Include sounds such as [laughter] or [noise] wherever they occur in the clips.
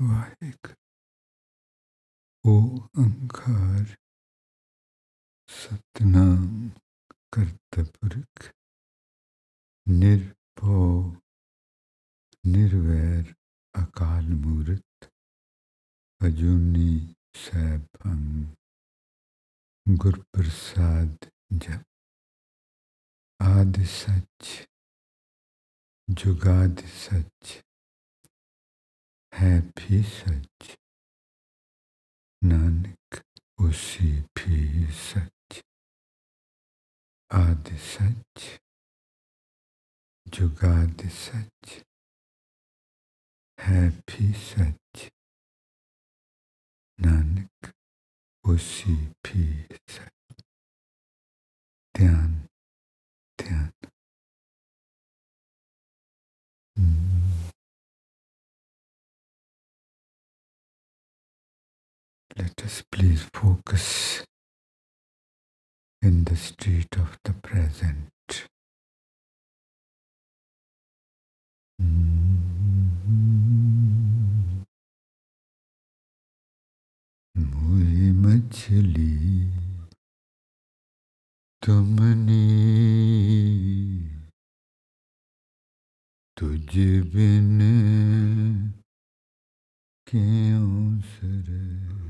वाहिक। ओ अंकार सतनाम कर्तपुरख। निर्भो। निर्वैर अकाल मूर्त। अजूनी सैभंग। गुरप्रसाद जप। आदि सच। जुगादि सच। है भी सच। नानक, उसी भी सच। आदि सच, जुगाद सच, है भी सच। नानक, उसी भी सच। ध्यान ध्यान। Let us please focus in the street of the present. मुई मछली तुमने तुझ बिन क्यों सर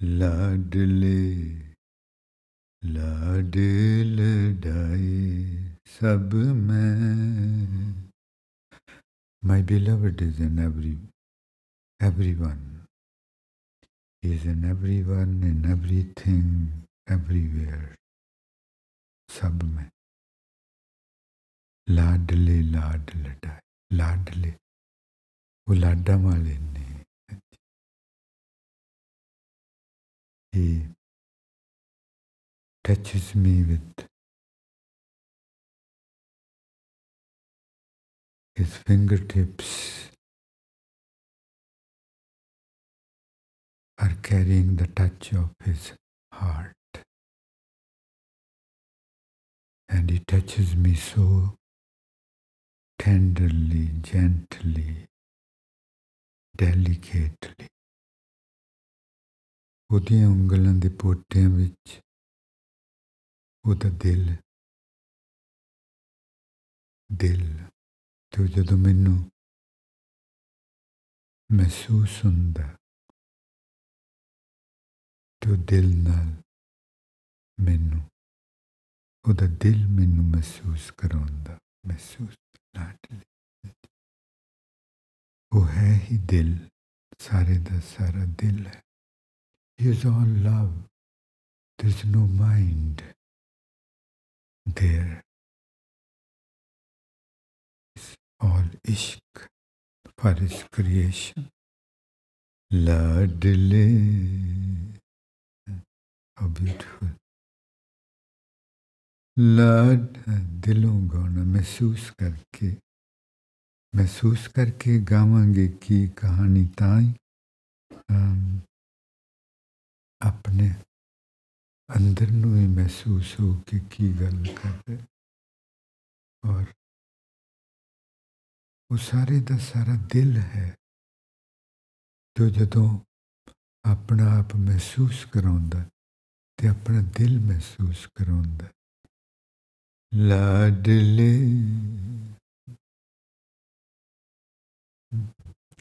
लाडले लाडल डाए सब में My beloved is in every everyone. He is in everyone, in everything, everywhere. सब में लाडले लाड लडाए लाडले वो लाडा वाले ने He touches me with his fingertips are carrying the touch of his heart. And he touches me so tenderly, gently, delicately. ਉਹਦੀਆਂ ਉਂਗਲਾਂ ਦੇ ਪੋਟਿਆਂ ਵਿੱਚ ਉਹਦਾ ਦਿਲ। ਦਿਲ। ਤੇ ਜਦੋਂ ਮੈਨੂੰ ਮਹਿਸੂਸ ਹੁੰਦਾ, ਤੇ ਉਹ ਦਿਲ ਨਾਲ ਮੈਨੂੰ, ਉਹਦਾ ਦਿਲ ਮੈਨੂੰ ਮਹਿਸੂਸ ਕਰਾਉਂਦਾ, ਮਹਿਸੂਸ ਲਾਡਲੀ ਉਹ ਹੈ ਹੀ ਦਿਲ, ਸਾਰੇ ਦਾ ਸਾਰਾ ਦਿਲ ਹੈ। Is all love. There's no mind there. It's all ishq for his creation. Ladle. How beautiful. लाड दिलों गाना महसूस करके महसूस करके गावांगे की कहानी ताई ਆਪਣੇ ਅੰਦਰ ਨੂੰ ਹੀ ਮਹਿਸੂਸ ਹੋ ਕਿ ਕੀ ਗੱਲ ਕਰ ਰਹੇ ਔਰ ਉਹ ਸਾਰੇ ਦਾ ਸਾਰਾ ਦਿਲ ਹੈ ਜੋ ਜਦੋਂ ਆਪਣਾ ਆਪ ਮਹਿਸੂਸ ਕਰਾਉਂਦਾ ਤੇ ਆਪਣਾ ਦਿਲ ਮਹਿਸੂਸ ਕਰਾਉਂਦਾ ਲਾਡਲੇ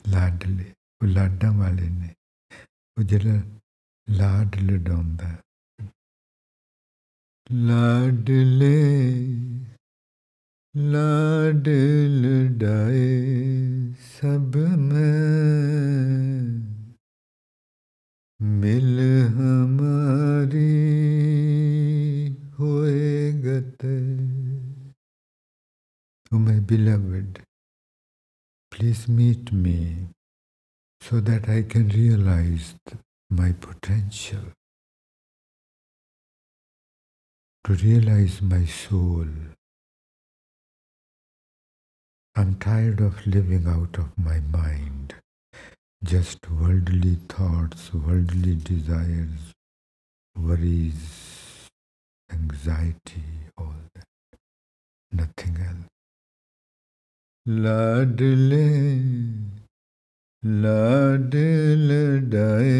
ਲਾਡਲੇ ਉਹ ਲਾਡਾਂ ਵਾਲੇ ਨੇ ਉਹ ਜਿਹੜਾ लाडले down there. लाडले लाडल डाए my beloved, please meet me so that I can realize my potential, to realize my soul. I'm tired of living out of my mind, just worldly thoughts, worldly desires, worries, anxiety, all that, nothing else. लाडले लाडल डाय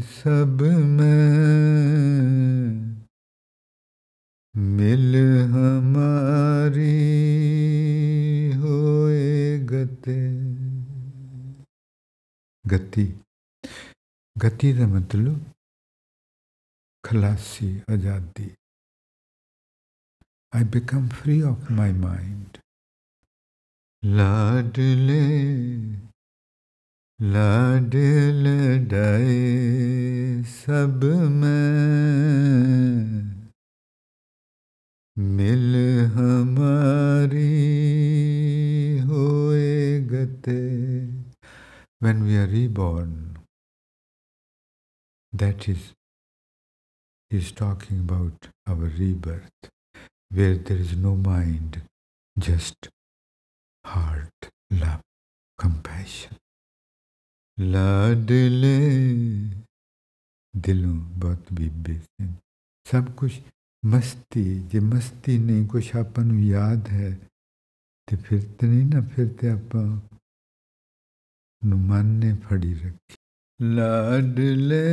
सब में। मिल हमारी होए गते। गति। गति का मतलब खलासी, आज़ादी। I become free of my mind लाडले लाडिल डे सब में। मिल हमारी होए गते। When we are reborn that is is talking about our rebirth where there is no mind just heart love compassion. ਲਾਡਲੇ ਦਿਲੋਂ ਬਹੁਤ ਬੀਬੇ ਸਿੰਘ ਸਭ ਕੁਝ ਮਸਤੀ ਜੇ ਮਸਤੀ ਨਹੀਂ ਕੁਛ ਆਪਾਂ ਨੂੰ ਯਾਦ ਹੈ ਤੇ ਫਿਰ ਤੇ ਨਹੀਂ ਨਾ ਫਿਰ ਤੇ ਆਪਾਂ ਨੂੰ ਮਨ ਨੇ ਫੜੀ ਰੱਖੀ ਲਾਡਲੇ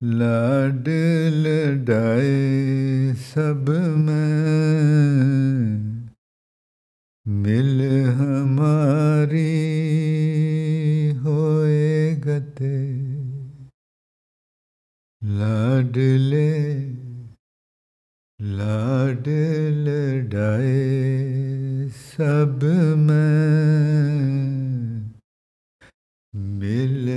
ਲਾਡ ਲਡਾਏ ਸਭ ਮੈਂ ਮਿਲ ਹਮਾਰੀ दे लाडले लाडल डाए सब में मिल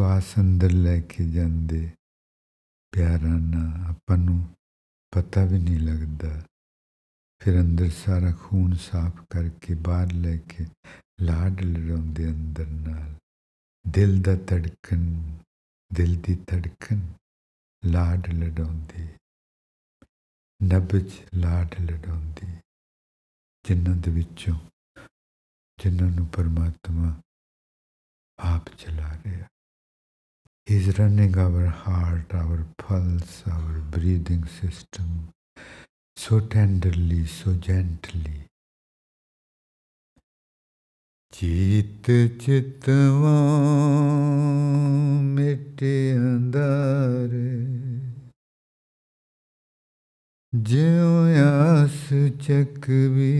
ਸਵਾਸ ਅੰਦਰ ਲੈ ਕੇ ਜਾਂਦੇ। ਪਿਆਰਾਂ ਨਾਲ ਆਪਾਂ ਨੂੰ ਪਤਾ ਵੀ ਨਹੀਂ ਲੱਗਦਾ। ਫਿਰ ਅੰਦਰ ਸਾਰਾ ਖੂਨ ਸਾਫ਼ ਕਰਕੇ ਬਾਹਰ ਲੈ ਕੇ ਲਾਡ ਲੜਾਉਂਦੇ ਅੰਦਰ ਨਾਲ। ਦਿਲ ਦਾ ਧੜਕਣ, ਦਿਲ ਦੀ ਧੜਕਣ ਲਾਡ ਲੜਾਉਂਦੀ। ਨਬਜ ਲਾਡ ਲੜਾਉਂਦੀ। ਜਿਨ੍ਹਾਂ ਦੇ ਵਿੱਚੋਂ, ਜਿਨ੍ਹਾਂ ਨੂੰ ਪਰਮਾਤਮਾ ਆਪ ਚਲਾ ਰਿਹਾ। is running our heart, our pulse, our breathing system so tenderly, so gently. चित चितवा मिटे अंधार ज्यों आस चकवी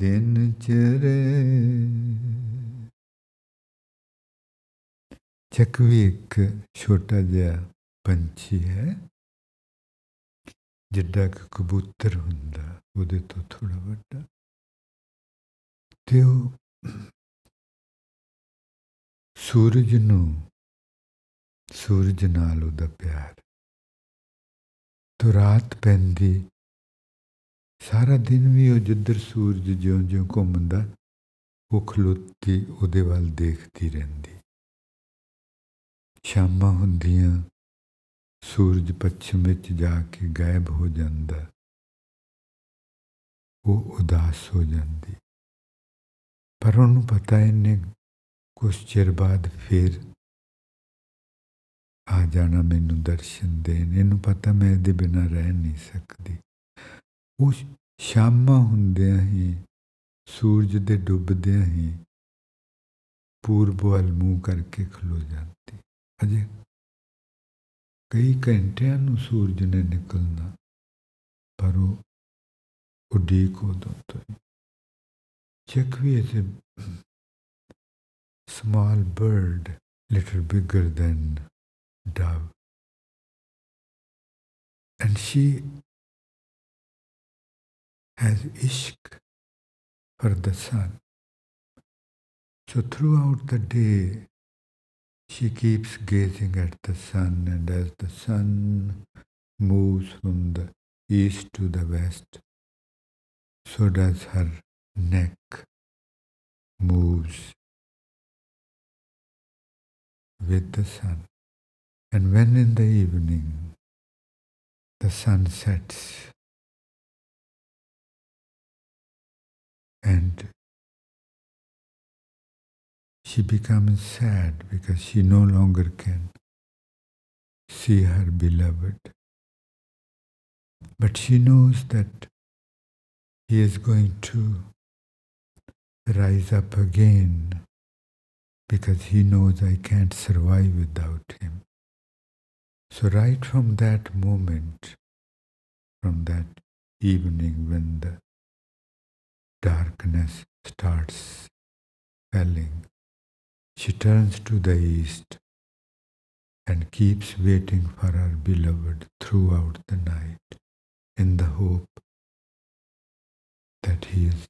दिन चरे ਚਰੇ ਚੱਕਵੀ ਇੱਕ ਛੋਟਾ ਜਿਹਾ ਪੰਛੀ ਹੈ ਜਿੱਡਾ ਕਿ ਕਬੂਤਰ ਹੁੰਦਾ ਉਹਦੇ ਤੋਂ ਥੋੜਾ ਵੱਡਾ ਤੇ ਉਹ ਸੂਰਜ ਨੂੰ ਸੂਰਜ ਨਾਲ ਉਹਦਾ ਪਿਆਰ ਤੋ ਰਾਤ ਪੈਂਦੀ ਸਾਰਾ ਦਿਨ ਵੀ ਉਹ ਜਿੱਧਰ ਸੂਰਜ ਜਿਉਂ-ਜਿਉਂ ਘੁੰਮਦਾ ਉਹ ਖਲੋਤੀ ਉਹਦੇ ਵੱਲ ਦੇਖਦੀ ਰਹਿੰਦੀ ਸ਼ਾਮਾਂ ਹੁੰਦੀਆਂ ਸੂਰਜ ਪੱਛਮ ਵਿੱਚ ਜਾ ਕੇ ਗਾਇਬ ਹੋ ਜਾਂਦਾ। ਉਹ ਉਦਾਸ ਹੋ ਜਾਂਦੀ। ਪਰ ਉਹਨੂੰ ਪਤਾ ਇਹਨੇ ਕੁਛ ਚਿਰ ਬਾਅਦ ਫਿਰ ਆ ਜਾਣਾ ਮੈਨੂੰ ਦਰਸ਼ਨ ਦੇਣ। ਇਹਨੂੰ ਪਤਾ ਮੈਂ ਇਹਦੇ ਬਿਨਾ ਰਹਿ ਨਹੀਂ ਸਕਦੀ। ਉਹ ਸ਼ਾਮਾਂ ਹੁੰਦਿਆਂ ਹੀ ਸੂਰਜ ਦੇ ਡੁੱਬਦਿਆਂ ਹੀ ਪੂਰਬ ਵੱਲ ਮੂੰਹ ਕਰਕੇ ਖਲੋ ਜਾਂਦੀ। ਅਜੇ ਕਈ ਘੰਟਿਆਂ ਨੂੰ ਸੂਰਜ ਨੇ ਨਿਕਲਣਾ ਪਰ ਉਹ ਉਡੀਕ ਉਦੋਂ ਤੋਂ Chakvi is a small bird, little bigger than dove. And she has ishq for the sun. So throughout the day, she keeps gazing at the sun, and as the sun moves from the east to the west, so does her neck moves with the sun. And when in the evening the sun sets and she becomes sad because she no longer can see her beloved. But she knows that he is going to rise up again because he knows I can't survive without him. So, right from that moment, from that evening when the darkness starts falling, she turns to the east and keeps waiting for her beloved throughout the night in the hope that he is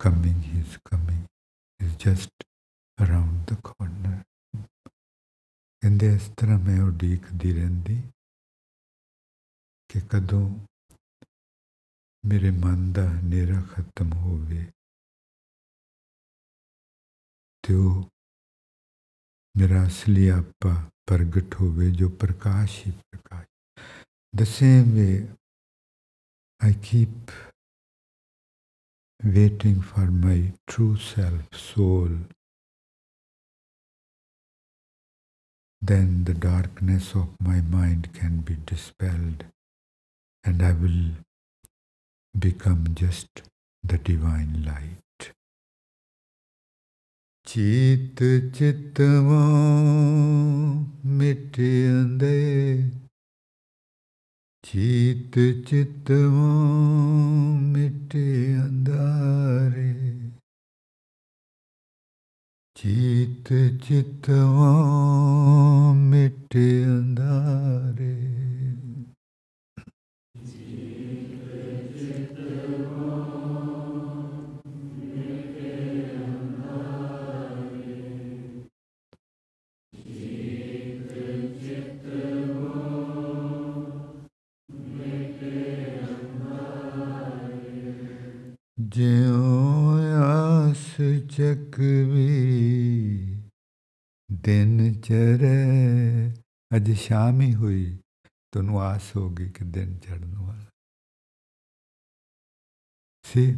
coming, he is coming, he is just around the corner. ਕਹਿੰਦੇ ਇਸ ਤਰ੍ਹਾਂ ਮੈਂ ਉਡੀਕਦੀ ਰਹਿੰਦੀ ਕਿ ਕਦੋਂ ਮੇਰੇ ਮਨ ਦਾ ਹਨੇਰਾ ਖਤਮ ਹੋਵੇ हो निरासली आपा प्रगट होवे जो प्रकाश ही प्रकाश। the same way i keep waiting for my true self soul. Then the darkness of my mind can be dispelled and i will become just the divine light. ीत चित मिटियां चीत चित्रे चीत चित मिटे अ ਜਿਉ ਆਸ ਚੱਕਵੀ ਦਿਨ ਚੜ੍ਹੇ ਅੱਜ ਸ਼ਾਮ ਹੀ ਹੋਈ ਤੁਹਾਨੂੰ ਆਸ ਹੋ ਗਈ ਕਿ ਦਿਨ ਚੜ੍ਹਨ ਵਾਲਾ See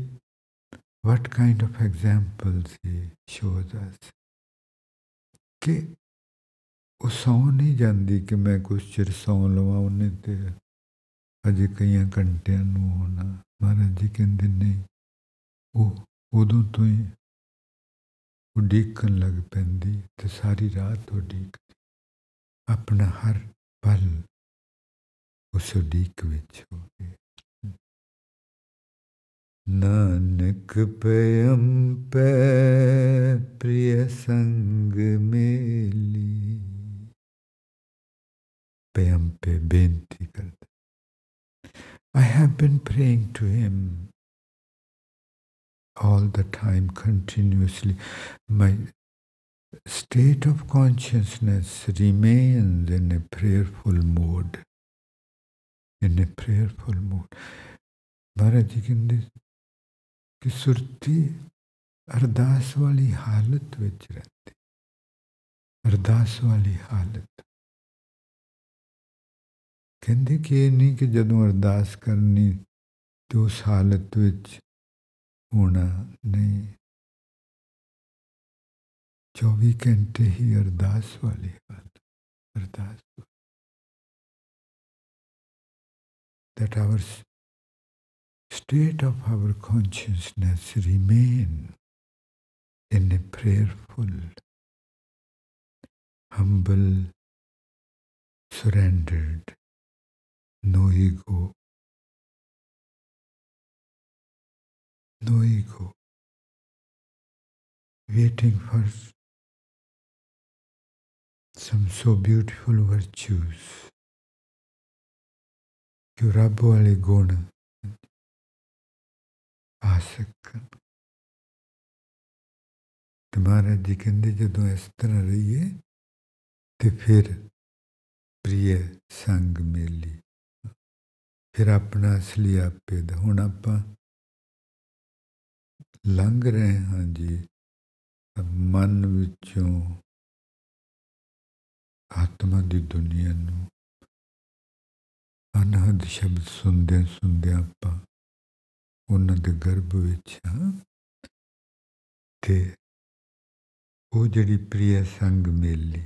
what kind of examples he shows us. ਕਿ ਉਹ ਸੌਂ ਨਹੀਂ ਜਾਂਦੀ ਕਿ ਮੈਂ ਕੁਛ ਚਿਰ ਸੌਂ ਲਵਾਂ ਉਹਨੇ ਤੇ ਅਜੇ ਕਈਆਂ ਘੰਟਿਆਂ ਨੂੰ ਹੋਣਾ ਮਹਾਰਾਜ ਜੀ ਕਹਿੰਦੇ ਨਹੀਂ ਉਹ ਉਦੋਂ ਤੋਂ ਹੀ ਉਡੀਕਣ ਲੱਗ ਪੈਂਦੀ ਤੇ ਸਾਰੀ ਰਾਤ ਉਡੀਕਦੀ ਆਪਣਾ ਹਰ ਪਲ ਉਸ ਉਡੀਕ ਵਿੱਚ ਹੋ ਗਿਆ ਨਾਨਕ ਪਿਆਮ ਪੈ ਪ੍ਰਿਯ ਸੰਗ ਮੇਲੀ ਪਿਆਮ ਪੇ ਬੇਨਤੀ ਕਰਦਾ I have been praying to him all the time continuously. My state of consciousness remains in a prayerful mode. in a prayerful mood. Maharaj ji ਕਹਿੰਦੇ ਕਿ ਸੁਰਤੀ ਅਰਦਾਸ ਵਾਲੀ ਹਾਲਤ ਵਿੱਚ ਰਹਿੰਦੀ ਅਰਦਾਸ ਵਾਲੀ ਹਾਲਤ ਕਹਿੰਦੇ ਕਿ ਇਹ ਨਹੀਂ ਕਿ ਜਦੋਂ ਅਰਦਾਸ ਕਰਨੀ ਤੇ ਉਸ ਹਾਲਤ ਵਿੱਚ होना नहीं चौबीस घंटे ही अरदास वाली बात अरदास that our state of our consciousness remain in a prayerful, humble, surrendered, no ego no ego, waiting for some so beautiful virtues ਕਿ ਰੱਬ ਵਾਲੇ ਗੁਣ ਆ ਸਕਣ ਤੇ ਮਹਾਰਾਜ ਜੀ ਕਹਿੰਦੇ ਜਦੋਂ ਇਸ ਤਰ੍ਹਾਂ ਰਹੀਏ ਤੇ ਫਿਰ ਪ੍ਰਿਯ ਸੰਗ ਮੇਲੀ ਫਿਰ ਆਪਣਾ ਅਸਲੀ ਆਪੇ ਦਾ ਹੁਣ ਆਪਾਂ ਲੰਘ ਰਹੇ ਹਾਂ ਜੀ ਮਨ ਵਿੱਚੋਂ ਆਤਮਾ ਦੀ ਦੁਨੀਆ ਨੂੰ ਅਨਹਦ ਸ਼ਬਦ ਸੁਣਦੇ ਸੁਣਦੇ ਆਪਾਂ ਉਹਨਾਂ ਦੇ ਗਰਭ ਵਿੱਚ ਹਾਂ ਤੇ ਉਹ ਜਿਹੜੀ ਪ੍ਰਿਯ ਸੰਗ ਮੇਲੀ,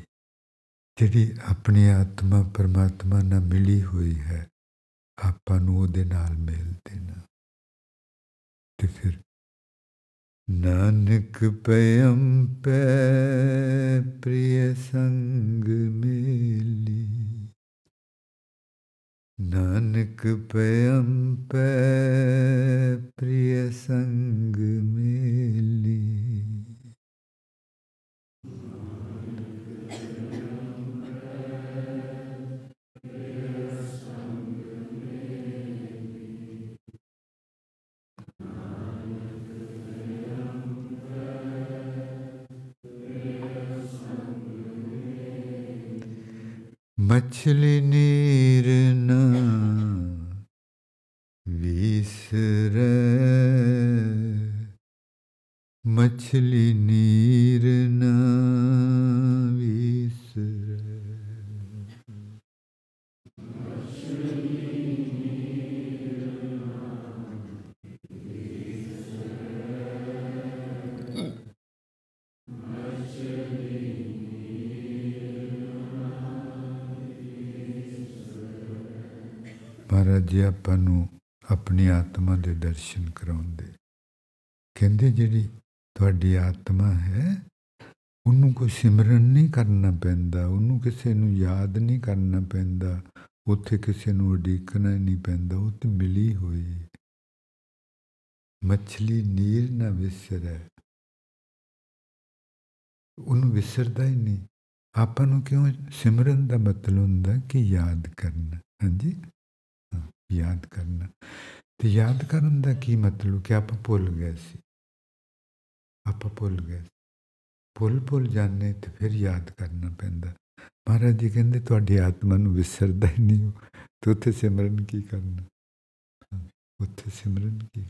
ਜਿਹੜੀ ਆਪਣੀ ਆਤਮਾ ਪਰਮਾਤਮਾ ਨਾਲ ਮਿਲੀ ਹੋਈ ਹੈ, ਆਪਾਂ ਨੂੰ ਉਹਦੇ ਨਾਲ ਮਿਲ ਦੇਣਾ ਤੇ ਫਿਰ नानक पयम पे प्रिय संग मेली। नानक पयम पे प्रिय संग मेली। मछली नीर न विसर। मछली ਨੂੰ ਆਪਣੀ ਆਤਮਾ ਦੇ ਦਰਸ਼ਨ ਕਰਾਉਂਦੇ। ਕਹਿੰਦੇ, ਜਿਹੜੀ ਤੁਹਾਡੀ ਆਤਮਾ ਹੈ, ਉਹਨੂੰ ਕੋਈ ਸਿਮਰਨ ਨਹੀਂ ਕਰਨਾ ਪੈਂਦਾ, ਉਹਨੂੰ ਕਿਸੇ ਨੂੰ ਯਾਦ ਨਹੀਂ ਕਰਨਾ ਪੈਂਦਾ, ਉੱਥੇ ਕਿਸੇ ਨੂੰ ਉਡੀਕਣਾ ਨਹੀਂ ਪੈਂਦਾ, ਉਹ ਤੇ ਮਿਲੀ ਹੋਈ ਮੱਛਲੀ ਨੀਰ ਨਾ ਵਿਸਰੈ। ਉਹਨੂੰ ਵਿਸਰਦਾ ਹੀ ਨਹੀਂ। ਆਪਾਂ ਨੂੰ ਕਿਉਂ ਸਿਮਰਨ ਦਾ ਮਤਲਬ ਹੁੰਦਾ ਕਿ ਯਾਦ ਕਰਨਾ? ਹਾਂਜੀ? ਯਾਦ ਕਰਨਾ ਤੇ ਯਾਦ ਕਰਨ ਦਾ ਕੀ ਮਤਲਬ ਕਿ ਆਪਾਂ ਭੁੱਲ ਗਏ ਸੀ ਆਪਾਂ ਭੁੱਲ ਗਏ ਭੁੱਲ ਭੁੱਲ ਜਾਣੇ ਤੇ ਫਿਰ ਯਾਦ ਕਰਨਾ ਪੈਂਦਾ ਮਹਾਰਾਜ ਜੀ ਕਹਿੰਦੇ ਤੁਹਾਡੀ ਆਤਮਾ ਨੂੰ ਵਿਸਰਦਾ ਹੀ ਨਹੀਂ ਤੇ ਉੱਥੇ ਸਿਮਰਨ ਕੀ ਕਰਨਾ ਉੱਥੇ ਸਿਮਰਨ ਕੀ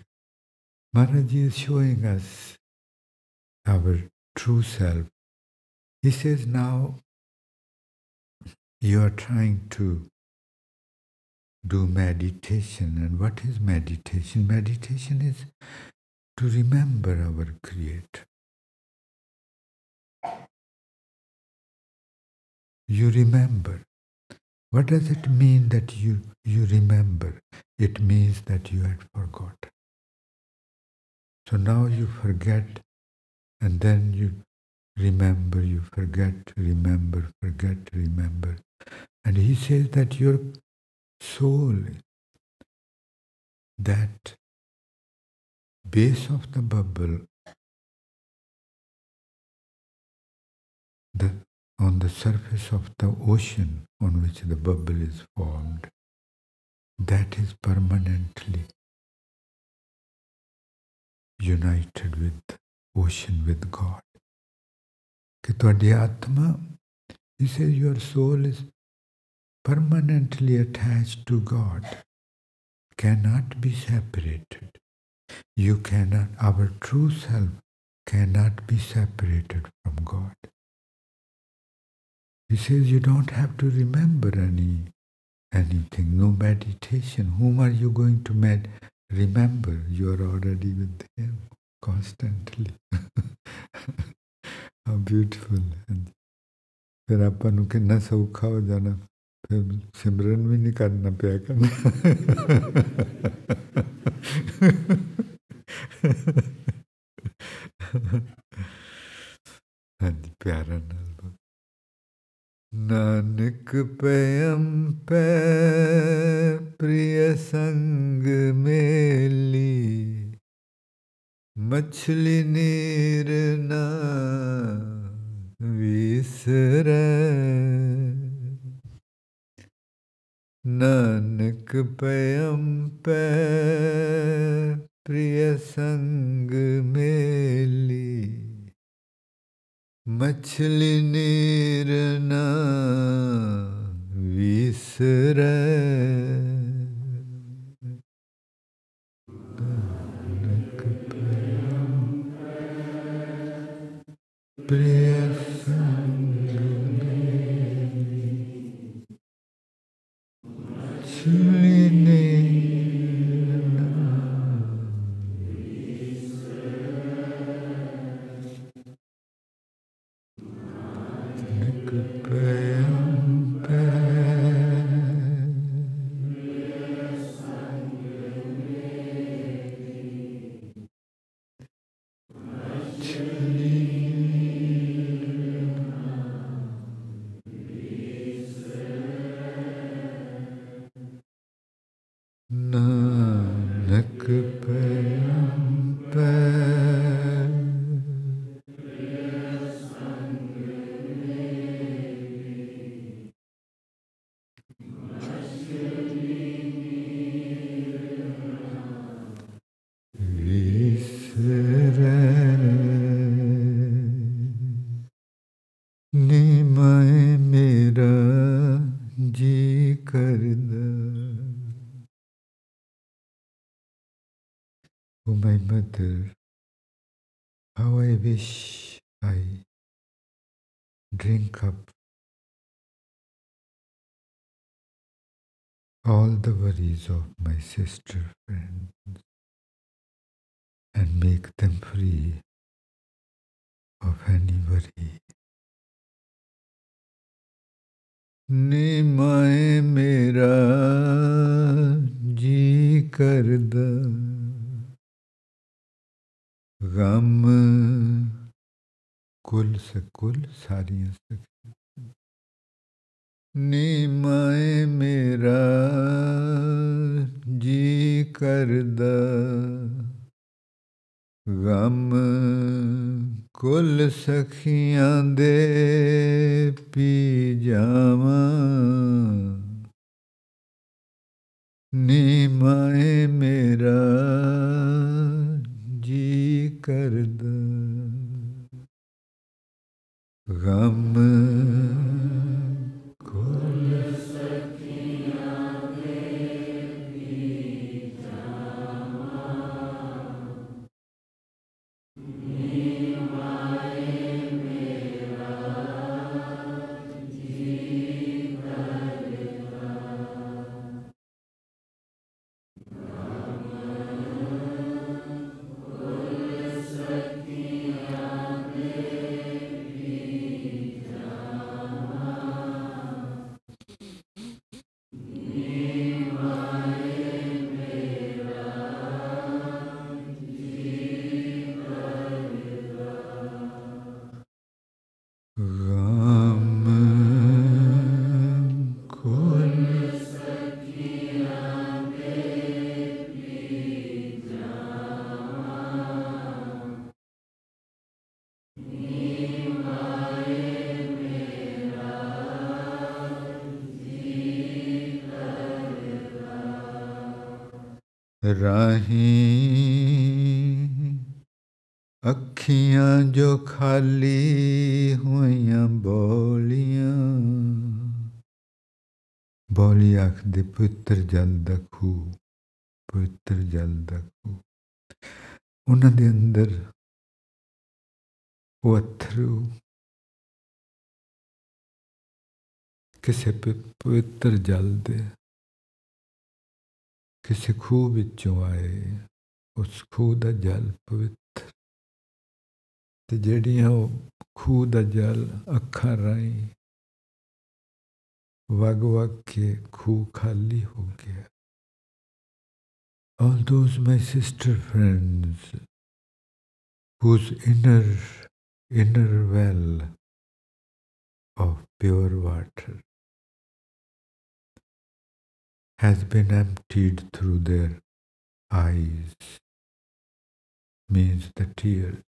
Maharaj ji is showing us our true self. He says now you are trying to do meditation. And what is meditation? Meditation is to remember our Creator. You remember. What does it mean that you, you remember? It means that you had forgotten. So now you forget and then you remember, you forget, remember, forget, remember. And he says that your soul, that base of the bubble, the, on the surface of the ocean on which the bubble is formed, that is permanently united with ocean, with God. ਕਿ ਤੁਹਾਡੀ ਆਤਮਾ he says your soul is permanently attached to God cannot be separated. You cannot, our true self cannot be separated from God. He says you don't have to remember any anything, no meditation. Whom are you going to med- remember? You are already with Him constantly. [laughs] How beautiful. फिर अपन के न सौखा हो फिर सिमरन भी नहीं करना पिया करना हाँ जी, प्यारा नाल नानक पयम पै, प्रिय संग मेली। मछली नीर ना विसर नानक पयम पे प्रिय संग मेली। मछली नीरना विसर प्रिय memories of my sister friends and make them free of anybody. निमाए मेरा जी करदा गम कुल से सारियां सखी निमाए Sakhi. ਰਾਹੀ ਅੱਖੀਆਂ ਜੋ ਖਾਲੀ ਹੋਈਆਂ ਬੋਲੀਆਂ ਬੋਲੀ ਆਖਦੇ ਪਵਿੱਤਰ ਜਲ ਦਾ ਖੂਹ ਪਵਿੱਤਰ ਜਲ ਦਾ ਖੂਹ ਉਹਨਾਂ ਦੇ ਅੰਦਰ ਉਹ ਅਥਰੂ ਕਿਸੇ ਪਵਿੱਤਰ ਜਲ ਦੇ ਕਿਸੇ ਖੂਹ ਵਿੱਚੋਂ ਆਏ ਉਸ ਖੂਹ ਦਾ ਜਲ ਪਵਿੱਤਰ ਤੇ ਜਿਹੜੀਆਂ ਉਹ ਖੂਹ ਦਾ ਜਲ ਅੱਖਾਂ ਰਾਹੀਂ ਵਗ ਵਗ ਕੇ ਖੂਹ ਖਾਲੀ ਹੋ ਗਿਆ all those my sister friends whose inner inner well of pure water has been emptied through their eyes, means the tears.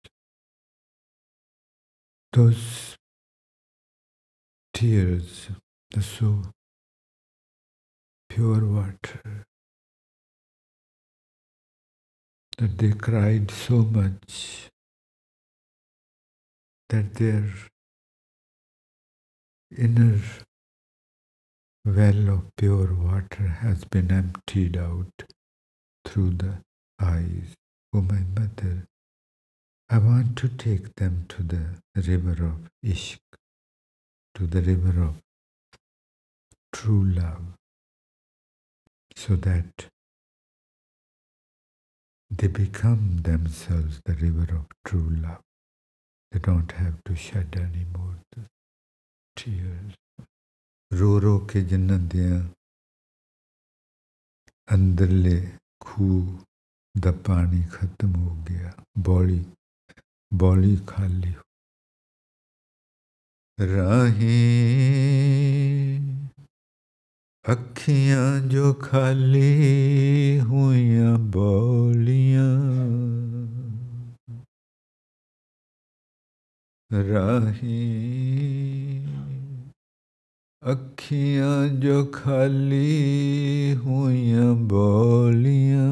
Those tears, the so pure water, that they cried so much that their inner well of pure water has been emptied out through the eyes. O my mother, I want to take them to the river of Ishq, to the river of true love, so that they become themselves the river of true love. They don't have to shed any more tears. ਰੋ ਰੋ ਕੇ ਜਿਨ੍ਹਾਂ ਦੇ ਅੰਦਰਲੇ ਖੂਹ ਦਾ ਪਾਣੀ ਖਤਮ ਹੋ ਗਿਆ ਬੋਲੀ ਬੋਲੀ ਖਾਲੀ ਰਾਹੀ ਅੱਖੀਆਂ ਜੋ ਖਾਲੀ ਹੋਈਆਂ ਬੋਲੀਆਂ ਰਾਹੀ ਅੱਖੀਆਂ ਜੋ ਖਾਲੀ ਹੋਈਆਂ ਬੋਲੀਆਂ।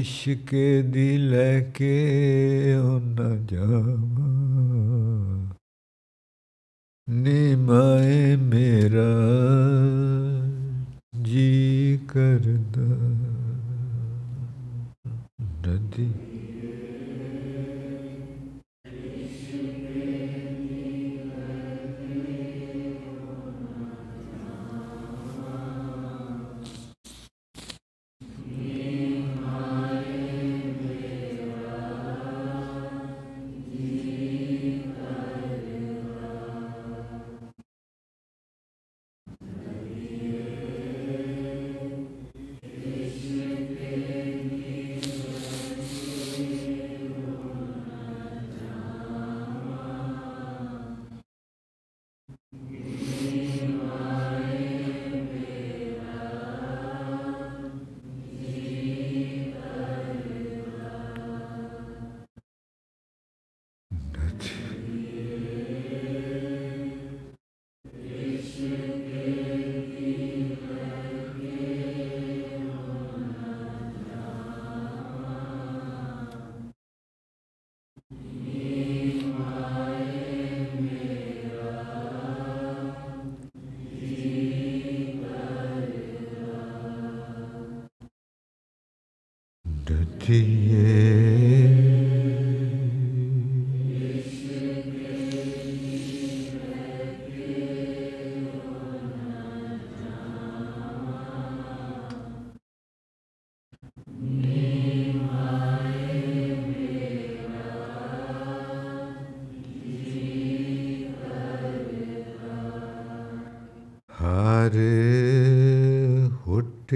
ਇਸ਼ਕ ਦੀ ਲੈ ਕੇ ਉਹ ਨਾ ਜਾਵਾਂ। ਨਿਮਾਏ ਮੇਰਾ ਜੀ ਕਰਦਾ। ਨਦੀ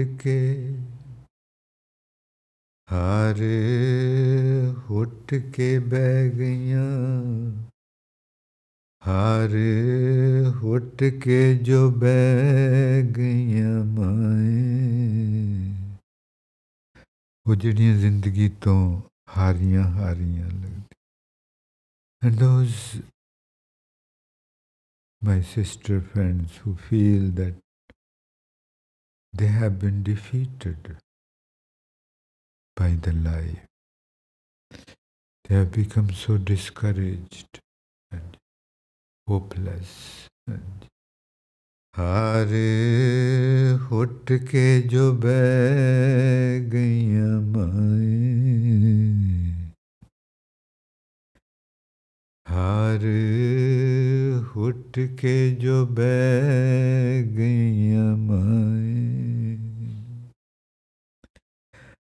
ਹੁੱਟ ਕੇ ਹਰ ਹੁੱਟ ਕੇ ਬਹਿ ਗਈਆਂ ਹਰ ਹੁੱਟ ਕੇ ਜੋ ਬਹਿ ਗਈਆਂ ਮਾਏ ਉਹ ਜਿਹੜੀਆਂ ਜ਼ਿੰਦਗੀ ਤੋਂ ਹਾਰੀਆਂ ਹਾਰੀਆਂ ਲੱਗਦੀ and those my sister friends who feel that they have been defeated by the life. They have become so discouraged and hopeless. And ਹਾਰੇ ਹੁੱਟ ਕੇ ਜੋ ਬਹਿ ਗਈਆਂ ਮਾਏ ਹਾਰ ਹੁੱਟ ਕੇ ਜੋ ਬਹਿ ਗਈਆਂ ਮਾਏ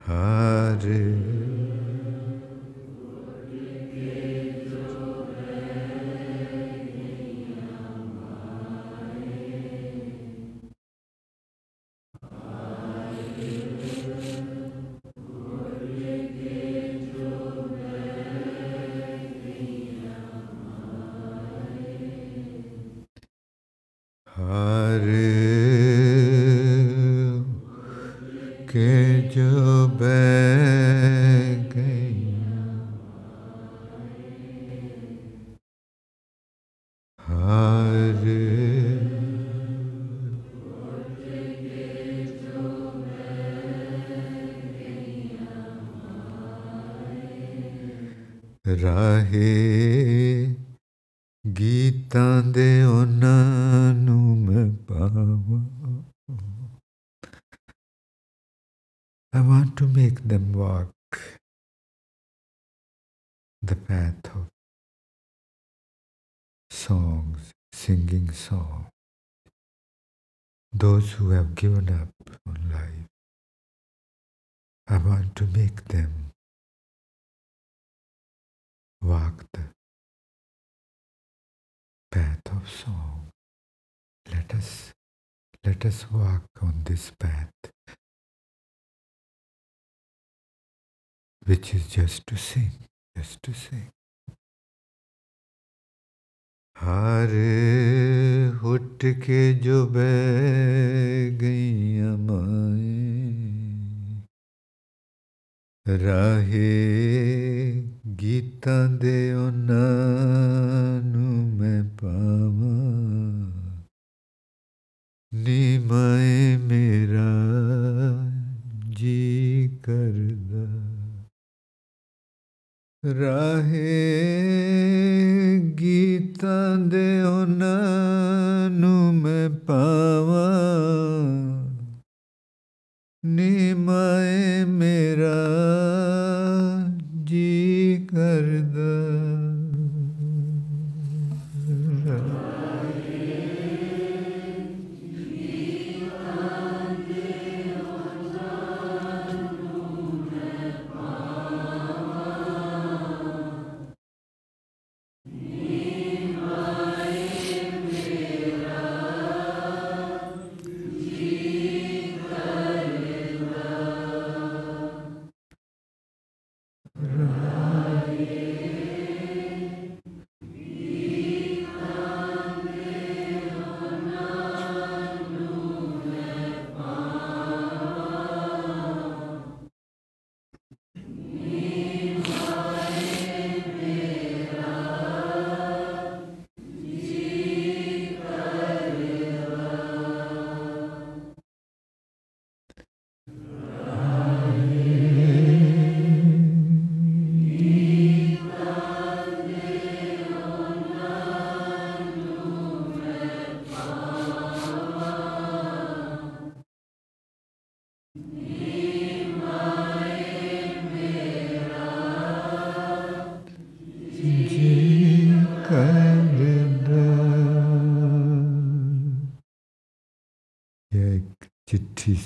I Hare given up on life, I want to make them walk the path of song. Let us let us walk on this path, which is just to sing, just to sing. हारे उठ के जो बह गई माए राहे गीता दे उन्हां मैं पावां। नी माए मेरा जी कर ਰਾਹੇ ਗੀਤਾਂ ਦੇ ਉਹਨਾਂ ਨੂੰ ਮੈਂ ਪਾਵਾਂ। ਨੀ ਮੈਂ ਮੇਰਾ ਜੀ ਕਰਦਾ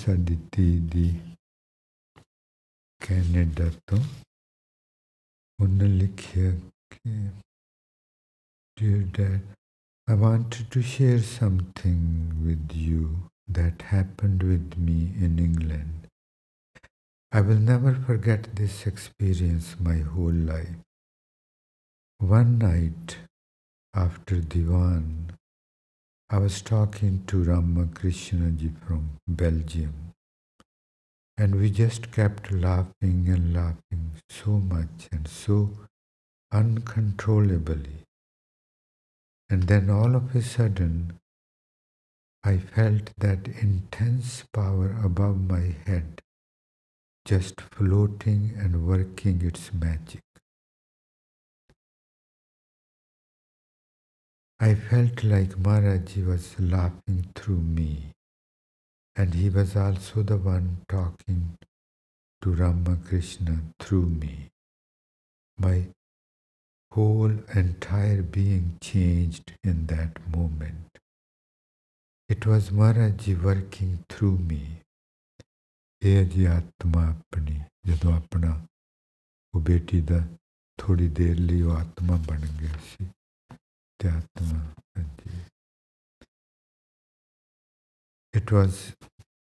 ਸੀ ਸਾਡੀ ਧੀ ਦੀ ਕੈਨੇਡਾ ਤੋਂ ਉਹਨੇ ਲਿਖਿਆ ਕਿ Dear Dad, I wanted to share something with you that happened with me in England. I will never forget this experience my whole life. One night after Diwan, I was talking to Ramakrishna ji from Belgium, and we just kept laughing and laughing so much and so uncontrollably. And then all of a sudden, I felt that intense power above my head just floating and working its magic. I felt like Maharaji was laughing through me, and he was also the one talking to Ramakrishna through me. My whole entire being changed in that moment. It was Maharaji working through me. ਇਹ ਜੀ ਆਤਮਾ ਆਪਣੀ ਜਦੋਂ ਆਪਣਾ ਉਹ ਬੇਟੀ ਦਾ ਥੋੜੀ ਦੇਰ ਲਈ ਉਹ ਆਤਮਾ ਬਣ ਗਿਆ ਸੀ ਤੇ ਆਤਮਾ ਹਾਂਜੀ It was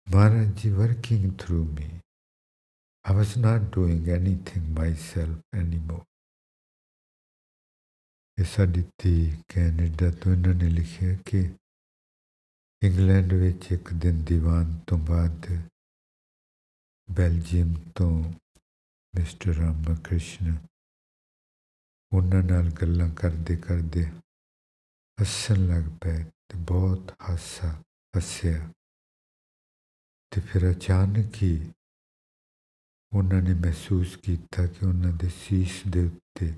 Maharaji working through me. I was not doing anything myself anymore. ਇਹ ਸਾਡੀ ਧੀ ਕੈਨੇਡਾ ਤੋਂ ਇਹਨਾਂ ਨੇ ਲਿਖਿਆ ਕਿ ਇੰਗਲੈਂਡ ਵਿੱਚ ਇੱਕ ਦਿਨ ਦੀਵਾਨ ਤੋਂ ਬਾਅਦ ਬੈਲਜੀਅਮ ਤੋਂ ਮਿਸਟਰ ਰਾਮਕ੍ਰਿਸ਼ਨ ਉਹਨਾਂ ਨਾਲ ਗੱਲਾਂ ਕਰਦੇ ਕਰਦੇ ਹੱਸਣ ਲੱਗ ਪਏ ਤੇ ਬਹੁਤ ਹਾਸਾ ਹੱਸਿਆ ਤੇ ਫਿਰ ਅਚਾਨਕ ਹੀ ਉਹਨਾਂ ਨੇ ਮਹਿਸੂਸ ਕੀਤਾ ਕਿ ਉਹਨਾਂ ਦੇ ਸੀਸ ਦੇ ਉੱਤੇ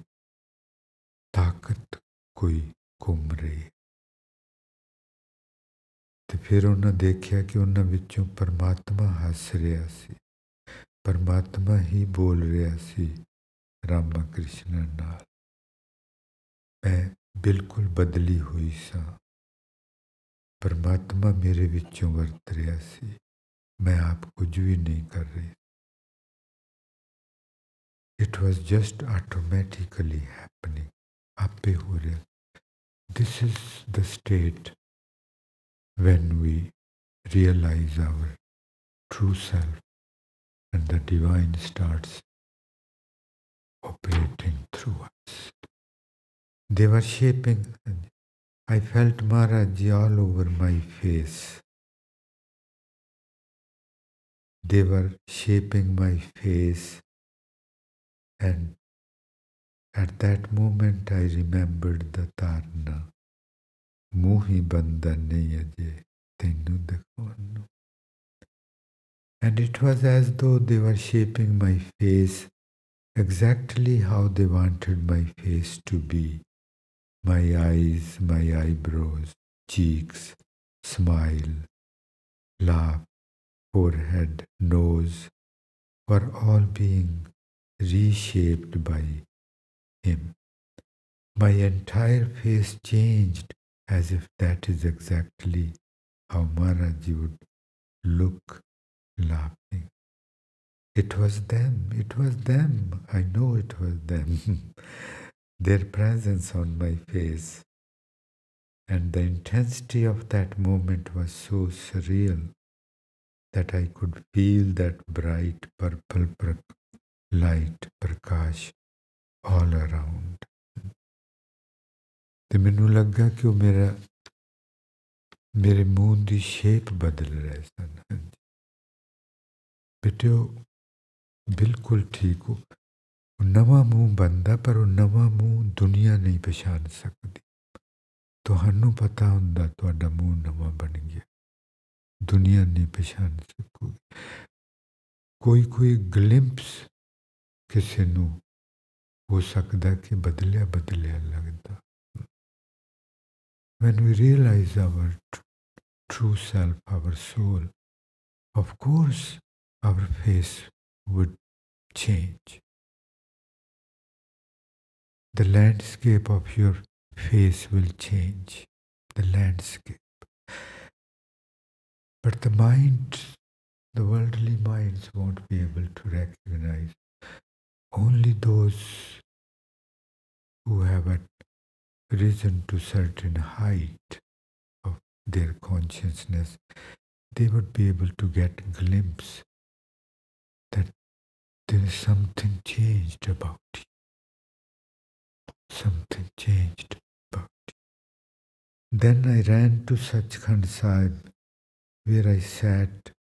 ਤਾਕਤ ਕੋਈ ਘੁੰਮ ਰਹੀ ਹੈ। ਤੇ ਫਿਰ ਉਹਨਾਂ ਦੇਖਿਆ ਕਿ ਉਹਨਾਂ ਵਿੱਚੋਂ ਪਰਮਾਤਮਾ ਹੱਸ ਰਿਹਾ ਸੀ। ਪਰਮਾਤਮਾ ਹੀ ਬੋਲ ਰਿਹਾ ਸੀ, ਰਾਮਾ ਕ੍ਰਿਸ਼ਨ ਨਾਲ। ਮੈਂ ਬਿਲਕੁਲ ਬਦਲੀ ਹੋਈ ਸਾਂ ਪਰਮਾਤਮਾ ਮੇਰੇ ਵਿੱਚੋਂ ਵਰਤ ਰਿਹਾ ਸੀ ਮੈਂ ਆਪ ਕੁਝ ਵੀ ਨਹੀਂ ਕਰ ਰਹੀ it was just automatically happening ਆਪੇ ਹੋ ਰਿਹਾ this is the state when we realize our true self and the divine starts operating through us. They were shaping, I felt Maharaji all over my face. They were shaping my face, and at that moment I remembered the Tarna. Muhi aje tenu dikhwan nu. And it was as though they were shaping my face exactly how they wanted my face to be. My eyes, my eyebrows, cheeks, smile, laugh, forehead, nose were all being reshaped by him. My entire face changed as if that is exactly how Maharaji would look laughing. It was them, it was them, I know it was them. [laughs] Their presence on my face. And the intensity of that moment was so surreal that I could feel that bright purple prak- light, prakash, all around. ਤੇ ਮੈਨੂੰ ਲੱਗਾ ਕਿ ਉਹ ਮੇਰਾ ਮੇਰੇ ਮੂੰਹ ਦੀ shape ਬਦਲ ਰਹੇ ਸਨ ਹਾਂਜੀ ਬੇਟਿਓ ਬਿਲਕੁਲ ਠੀਕ ਹੋ नवा मूँह बनता पर नवा मूँह दुनिया नहीं पछाण सकती। तो पता हों मूँह नवा बन गया। दुनिया नहीं पछाण सकूगी। कोई कोई गलिम्पस किसी हो सकता कि बदलिया बदलिया लगता when we realise our true self our soul of course our face would change The landscape of your face will change. The landscape. But the mind the worldly minds won't be able to recognize. Only those who have risen to certain height of their consciousness, they would be able to get a glimpse that there is something changed about you Something changed about you. Then I ran to Sachkhand Sahib where I sat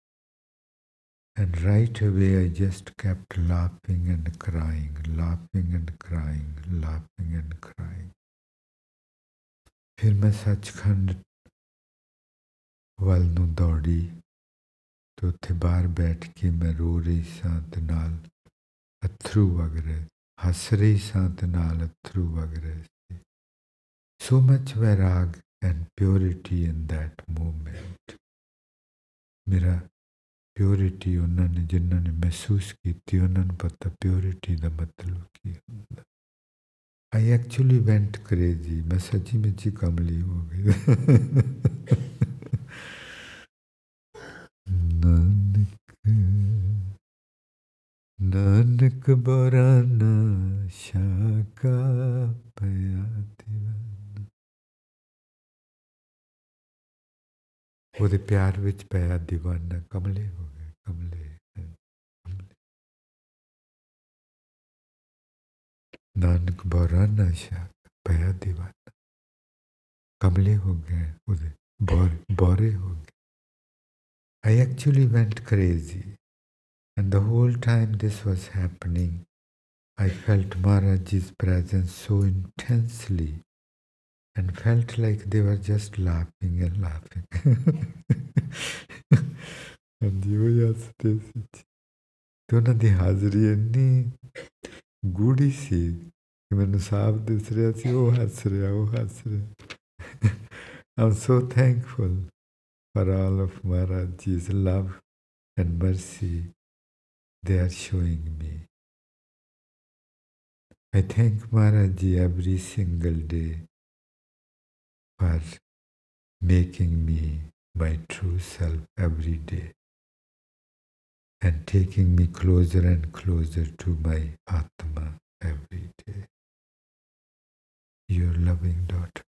and right away I just kept laughing and crying, laughing and crying, laughing and crying. ਫਿਰ ਮੈਂ ਸੱਚਖੰਡ ਵੱਲ ਨੂੰ ਦੌੜੀ ਤੇ ਉੱਥੇ ਬਾਹਰ ਬੈਠ ਕੇ ਮੈਂ ਰੋ ਰਹੀ ਸਾਂ ਤੇ ਨਾਲ ਅਥਰੂ ਵਗ ਰਹੇ ਹੱਸ ਰਹੀ ਸਾਂ ਤੇ ਨਾਲ ਅਥਰੂ ਵਗ ਰਹੇ ਸੀ so much vairag and purity in that moment ਮੇਰਾ ਪਿਓਰਿਟੀ ਉਹਨਾਂ ਨੇ ਜਿਨ੍ਹਾਂ ਨੇ ਮਹਿਸੂਸ ਕੀਤੀ ਉਹਨਾਂ ਨੂੰ ਪਤਾ ਪਿਓਰਿਟੀ ਦਾ ਮਤਲਬ ਕੀ ਹੁੰਦਾ ਆਈ ਐਕਚੁਅਲੀ ਵੈਂਟ ਕ੍ਰੇਜ਼ੀ ਮੈਂ ਸੱਚੀ ਵਿੱਚ ਕਮਲੀ ਹੋ ਗਈ ਨਾਨਕ नानक बराना शाका पया दीवाना वो प्यार विच पया दीवाना, कमले हो गए, कमले नानक बराना शाका पया दीवाना। कमले हो गए वो दे बोरे बोरे हो गए। I actually went crazy And the whole time this was happening, I felt Maharaj's presence so intensely and felt like they were just laughing and laughing. [laughs] ਹਾਂਜੀ ਉਹ ਹੱਸਦੇ ਸੀ ਤੇ ਉਹਨਾਂ ਦੀ ਹਾਜ਼ਰੀ ਇੰਨੀ ਗੂੜੀ ਸੀ ਕਿ ਮੈਨੂੰ ਸਾਫ਼ ਦਿਸ ਰਿਹਾ ਸੀ ਉਹ ਹੱਸ ਰਿਹਾ ਉਹ ਹੱਸ ਰਿਹਾ I'm so thankful for all of Maharaj's love and mercy they are showing me. I thank Maharaji every single day for making me my true self every day and taking me closer and closer to my Atma every day. Your loving daughter.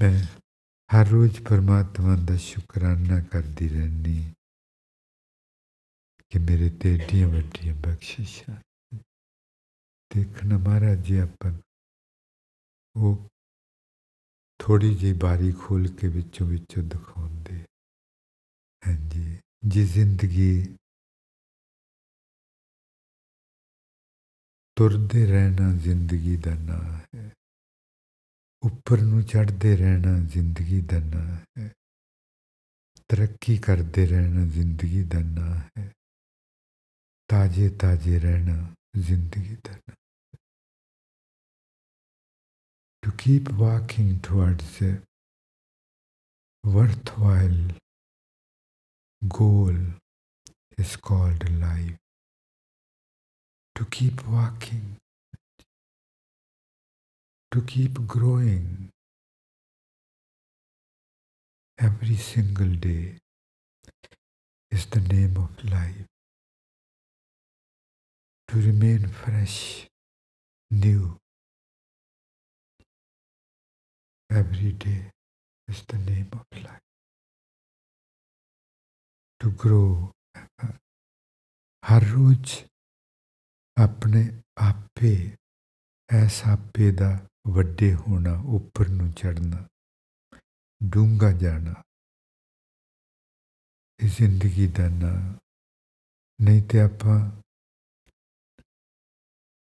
मैं हर रोज परमात्मा का शुक्राना करती ਕਿ ਮੇਰੇ ਤੇ ਏਡੀਆਂ ਵੱਡੀਆਂ ਬਖਸ਼ਿਸ਼ਾਂ ਦੇਖਣਾ ਮਹਾਰਾਜ ਜੀ ਆਪਾਂ ਉਹ ਥੋੜੀ ਜਿਹੀ ਬਾਰੀ ਖੋਲ ਕੇ ਵਿੱਚੋਂ ਵਿੱਚੋਂ ਦਿਖਾਉਂਦੇ ਹਾਂਜੀ ਜੇ ਜ਼ਿੰਦਗੀ ਤੁਰਦੇ ਰਹਿਣਾ ਜ਼ਿੰਦਗੀ ਦਾ ਨਾਂ ਹੈ ਉੱਪਰ ਨੂੰ ਚੜ੍ਹਦੇ ਰਹਿਣਾ ਜ਼ਿੰਦਗੀ ਦਾ ਨਾਂ ਹੈ ਤਰੱਕੀ ਕਰਦੇ ਰਹਿਣਾ ਜ਼ਿੰਦਗੀ ਦਾ ਨਾਂ ਹੈ ताजे ताजे रहना जिंदगी to keep walking towards a worthwhile goal is called life. To keep walking, to keep growing every single day is the name of life. To remain fresh, new, every day is the name of life. To grow, ਹਰ ਰੋਜ਼ ਆਪਣੇ ਆਪੇ S ਆਪੇ ਦਾ ਵੱਡੇ ਹੋਣਾ ਉੱਪਰ ਨੂੰ ਚੜਨਾ ਡੂੰਗਾ ਜਾਣਾ ਇਹ ਜ਼ਿੰਦਗੀ ਦਾ ਨਾ ਨਹੀਂ ਤੇ ਆਪਾਂ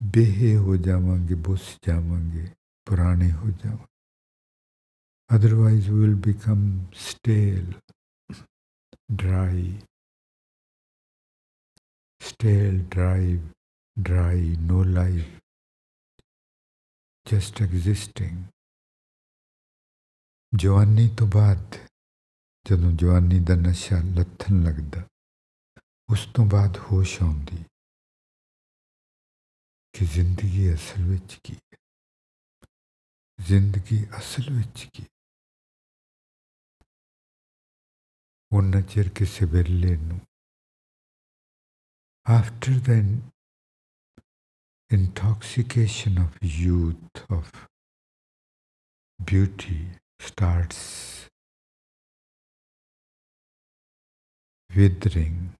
ਬੇਹੇ ਹੋ ਜਾਵਾਂਗੇ ਬੁੱਸ ਜਾਵਾਂਗੇ ਪੁਰਾਣੇ ਹੋ ਜਾਵਾਂਗੇ Otherwise, we will become stale, dry, stale, dry, dry, no life, just existing. ਜਵਾਨੀ ਤੋਂ ਬਾਅਦ ਜਦੋਂ ਜਵਾਨੀ ਦਾ ਨਸ਼ਾ ਲੱਥਣ ਲੱਗਦਾ ਉਸ ਤੋਂ ਬਾਅਦ ਹੋਸ਼ ਆਉਂਦੀ ਕਿ ਜ਼ਿੰਦਗੀ ਅਸਲ ਵਿੱਚ ਕੀ ਹੈ ਜ਼ਿੰਦਗੀ ਅਸਲ ਵਿੱਚ ਕੀ ਉਹਨਾਂ ਚਿਰ ਕਿਸੇ ਵੇਲੇ ਨੂੰ after the intoxication of youth, of beauty starts withering,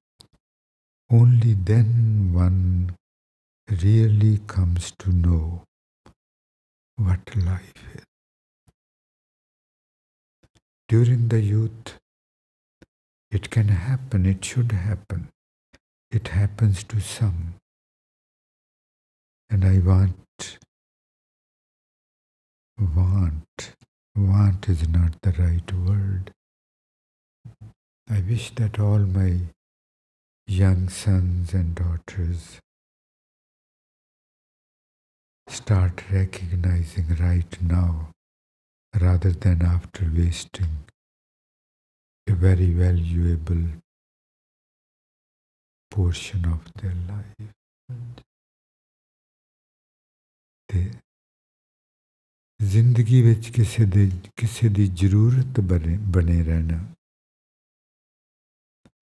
only then one really comes to know what life is. During the youth, it can happen, it should happen. It happens to some. And I want, want, want is not the right word. I wish that all my young sons and daughters start recognizing right now rather than after wasting a very valuable portion of their life. ਤੇ ਜ਼ਿੰਦਗੀ ਵਿੱਚ ਕਿਸੇ ਦੇ ਕਿਸੇ ਦੀ ਜ਼ਰੂਰਤ ਬਣੇ ਬਣੇ ਰਹਿਣਾ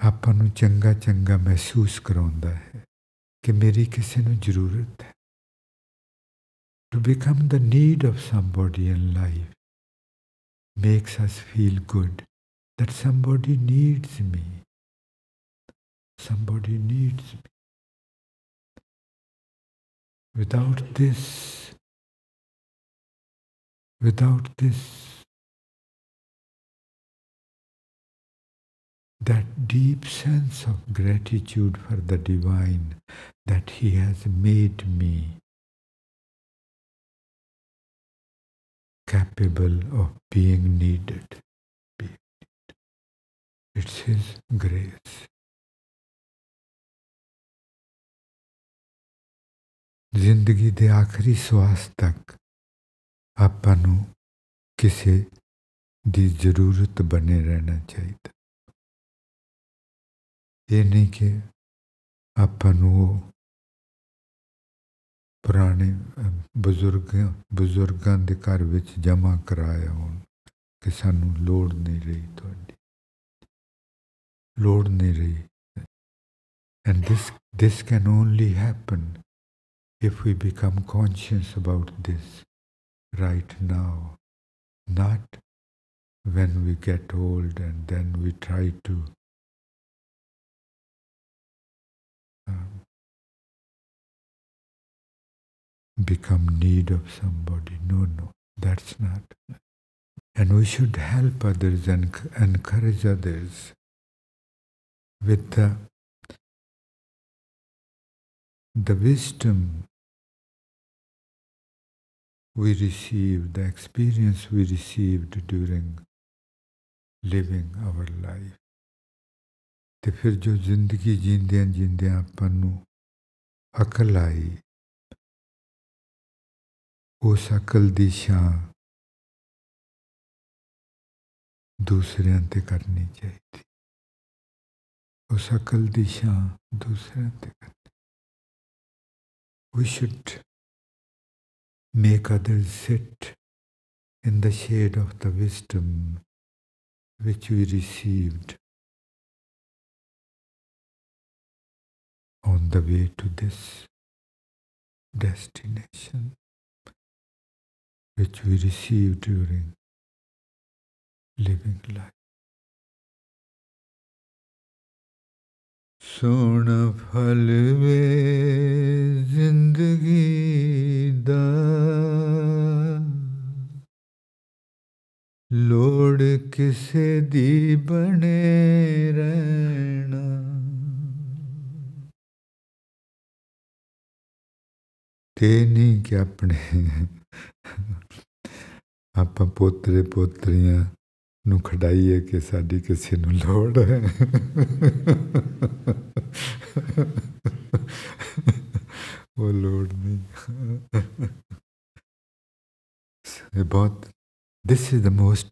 ਆਪਾਂ ਨੂੰ ਚੰਗਾ ਚੰਗਾ ਮਹਿਸੂਸ ਕਰਾਉਂਦਾ ਹੈ ਕਿ ਮੇਰੀ ਕਿਸੇ ਨੂੰ ਜ਼ਰੂਰਤ ਹੈ to become the need of somebody in life makes us feel good that somebody needs me. Somebody needs me. Without this, without this, that deep sense of gratitude for the divine that He has made me capable of being needed. It's His grace. ਜ਼ਿੰਦਗੀ ਦੇ ਆਖਰੀ ਸਵਾਸ ਤੱਕ ਆਪਾਂ ਨੂੰ ਕਿਸੇ ਦੀ ਜ਼ਰੂਰਤ ਬਣੇ ਰਹਿਣਾ ਚਾਹੀਦਾ ਇਹ ਨਹੀਂ ਕਿ ਆਪਾਂ ਨੂੰ ਪੁਰਾਣੇ ਬਜ਼ੁਰਗਾਂ ਬਜ਼ੁਰਗਾਂ ਦੇ ਘਰ ਵਿੱਚ ਜਮਾ ਕਰਾਇਆ ਹੋਣ ਕਿ ਸਾਨੂੰ ਲੋੜ ਨਹੀਂ ਰਹੀ ਤੁਹਾਡੀ Lord Niri. And this, this can only happen if we become conscious about this right now, not when we get old and then we try to become need of somebody. No, no, that's not. And we should help others and encourage others with the, the wisdom we received, the experience we received during living our life. ਤੇ ਫਿਰ ਜੋ ਜ਼ਿੰਦਗੀ ਜੀਂਦਿਆਂ ਜੀਂਦਿਆਂ ਆਪਾਂ ਨੂੰ ਅਕਲ ਆਈ ਉਸ ਅਕਲ ਦੀ ਛਾਂ ਦੂਸਰਿਆਂ ਤੇ ਕਰਨੀ ਚਾਹੀਦੀ ਉਸ ਅਕਲ ਦੀ ਛਾਂ ਦੂਸਰਿਆਂ ਤੇ ਕਰਨੀ we should make others sit in the shade of the wisdom which we received on the way to this destination which we receive during living life. सोना फल वे ज़िंदगी दा लोड़ किसे दी बने रहना ते नहीं कि अपने ਆਪਾਂ ਪੋਤਰੇ ਪੋਤਰੀਆਂ ਨੂੰ ਖੜਾਈਏ ਕਿ ਸਾਡੀ ਕਿਸੇ ਨੂੰ ਲੋੜ ਹੈ ਉਹ ਲੋੜ ਨਹੀਂ ਇਹ ਬਹੁਤ this is the most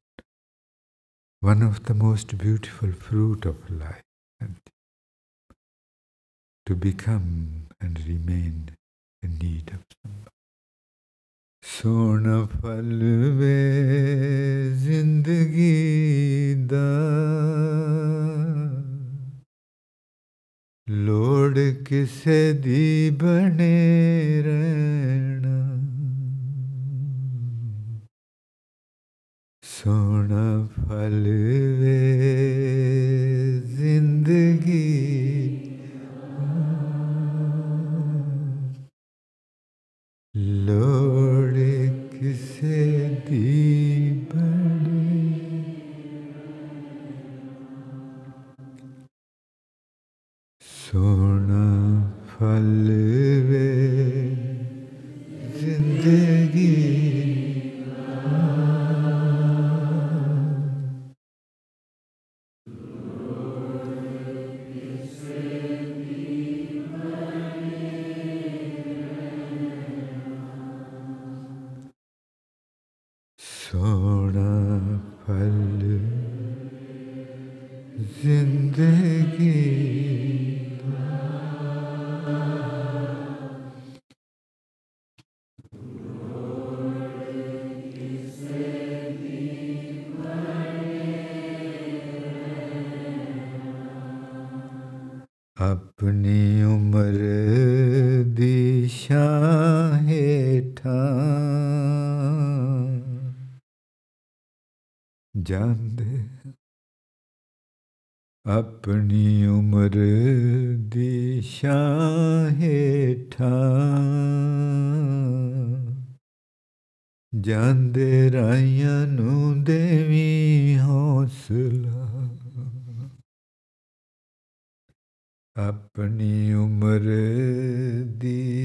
one of the most beautiful fruit of life and to become and remain in need of somebody ਸੁਣ ਫਲ ਵੇ ਜ਼ਿੰਦਗੀ ਦਾ। ਲੋੜ ਕਿਸੇ ਦੀ ਬਣੇ ਰਹਿਣਾ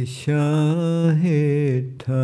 शाहे ठा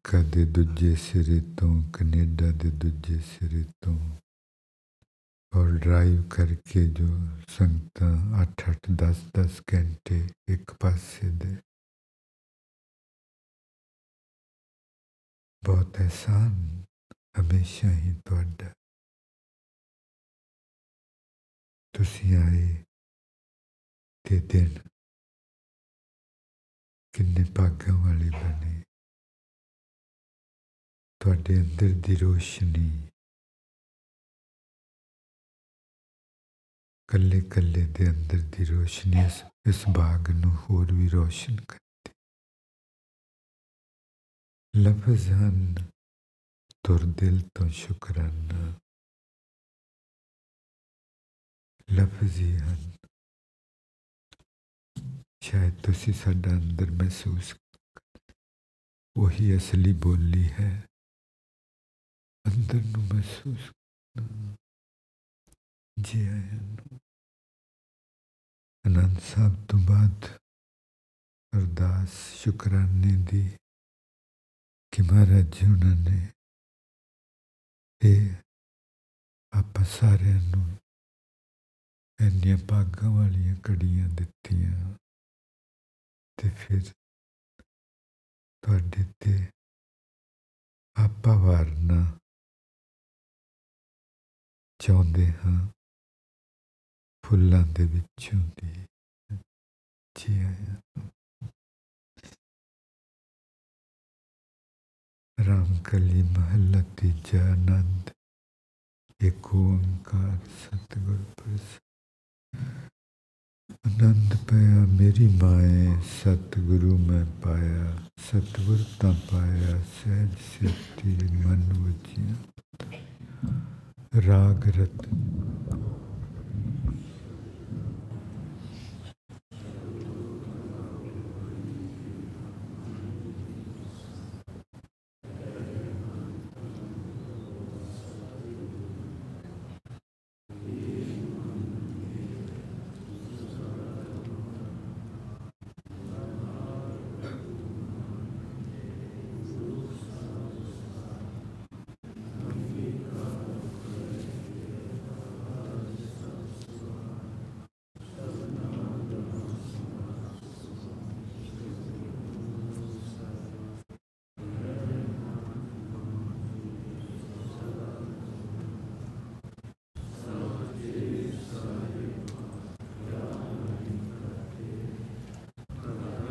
ਅਮਰੀਕਾ ਦੇ ਦੂਜੇ ਸਿਰੇ ਤੋਂ ਕੈਨੇਡਾ ਦੇ ਦੂਜੇ ਸਿਰੇ ਤੋਂ ਔਰ ਡਰਾਈਵ ਕਰਕੇ ਜੋ ਸੰਗਤਾਂ 8-8 10-10 ਘੰਟੇ ਇੱਕ ਪਾਸੇ ਦੇ ਬਹੁਤ ਐਹਸਾਨ ਹਮੇਸ਼ਾ ਹੀ ਤੁਹਾਡਾ ਤੁਸੀਂ ਆਏ ਤੇ ਦਿਨ ਕਿੰਨੇ ਭਾਗਾਂ ਵਾਲੇ ਬਣੇ ਤੁਹਾਡੇ ਅੰਦਰ ਦੀ ਰੋਸ਼ਨੀ। ਕੱਲੇ ਕੱਲੇ ਦੇ ਅੰਦਰ ਦੀ ਰੋਸ਼ਨੀ ਇਸ, ਇਸ ਬਾਗ ਨੂੰ ਹੋਰ ਵੀ ਰੋਸ਼ਨ ਕਰਦੀ। ਲਫ਼ਜ਼ ਹਨ ਤੁਰ ਦਿਲ ਤੋਂ ਸ਼ੁਕਰਾਨਾ। ਲਫ਼ਜ਼ੀ ਹਨ ਸ਼ਾਇਦ ਤੁਸੀਂ ਸਾਡਾ ਅੰਦਰ ਮਹਿਸੂਸ ਉਹੀ ਅਸਲੀ ਬੋਲੀ ਹੈ। ਅੰਦਰ ਨੂੰ ਮਹਿਸੂਸ ਜੀ ਆਇਆਂ ਨੂੰ ਅਨੰਦ ਸਾਹਿਬ ਤੋਂ ਬਾਅਦ ਅਰਦਾਸ ਸ਼ੁਕਰਾਨੇ ਦੀ ਕਿ ਮਹਾਰਾਜ ਜੀ ਉਹਨਾਂ ਨੇ ਇਹ ਆਪਾਂ ਸਾਰਿਆਂ ਨੂੰ ਇੰਨੀਆਂ ਭਾਗਾਂ ਵਾਲੀਆਂ ਕੜੀਆਂ ਦਿੱਤੀਆਂ ਤੇ ਫਿਰ ਤੁਹਾਡੇ ਤੇ ਆਪਾ ਵਾਰਨਾ ਚਾਹੁੰਦੇ ਹਾਂ। ਫੁੱਲਾਂ ਦੇ ਵਿੱਚੋਂ ਦੀ ਜੀ ਆਇਆ ਰਾਮ ਕਲੀ ਮਹੱਲਾ ਤੀਜਾ ਆਨੰਦ। ਇੱਕ ਓੰਕਾਰ ਸਤਿਗੁਰ ਪ੍ਰਸਾਦ। ਆਨੰਦ ਪਿਆ ਮੇਰੀ ਮਾਏ, ਸਤਿਗੁਰੂ ਮੈਂ ਪਾਇਆ। ਸਤਿਗੁਰ ਤਾਂ ਪਾਇਆ, ਸਹਿਜ ਸਿੱਧੀ ਮਨ ਵਜਿਆ। राग रत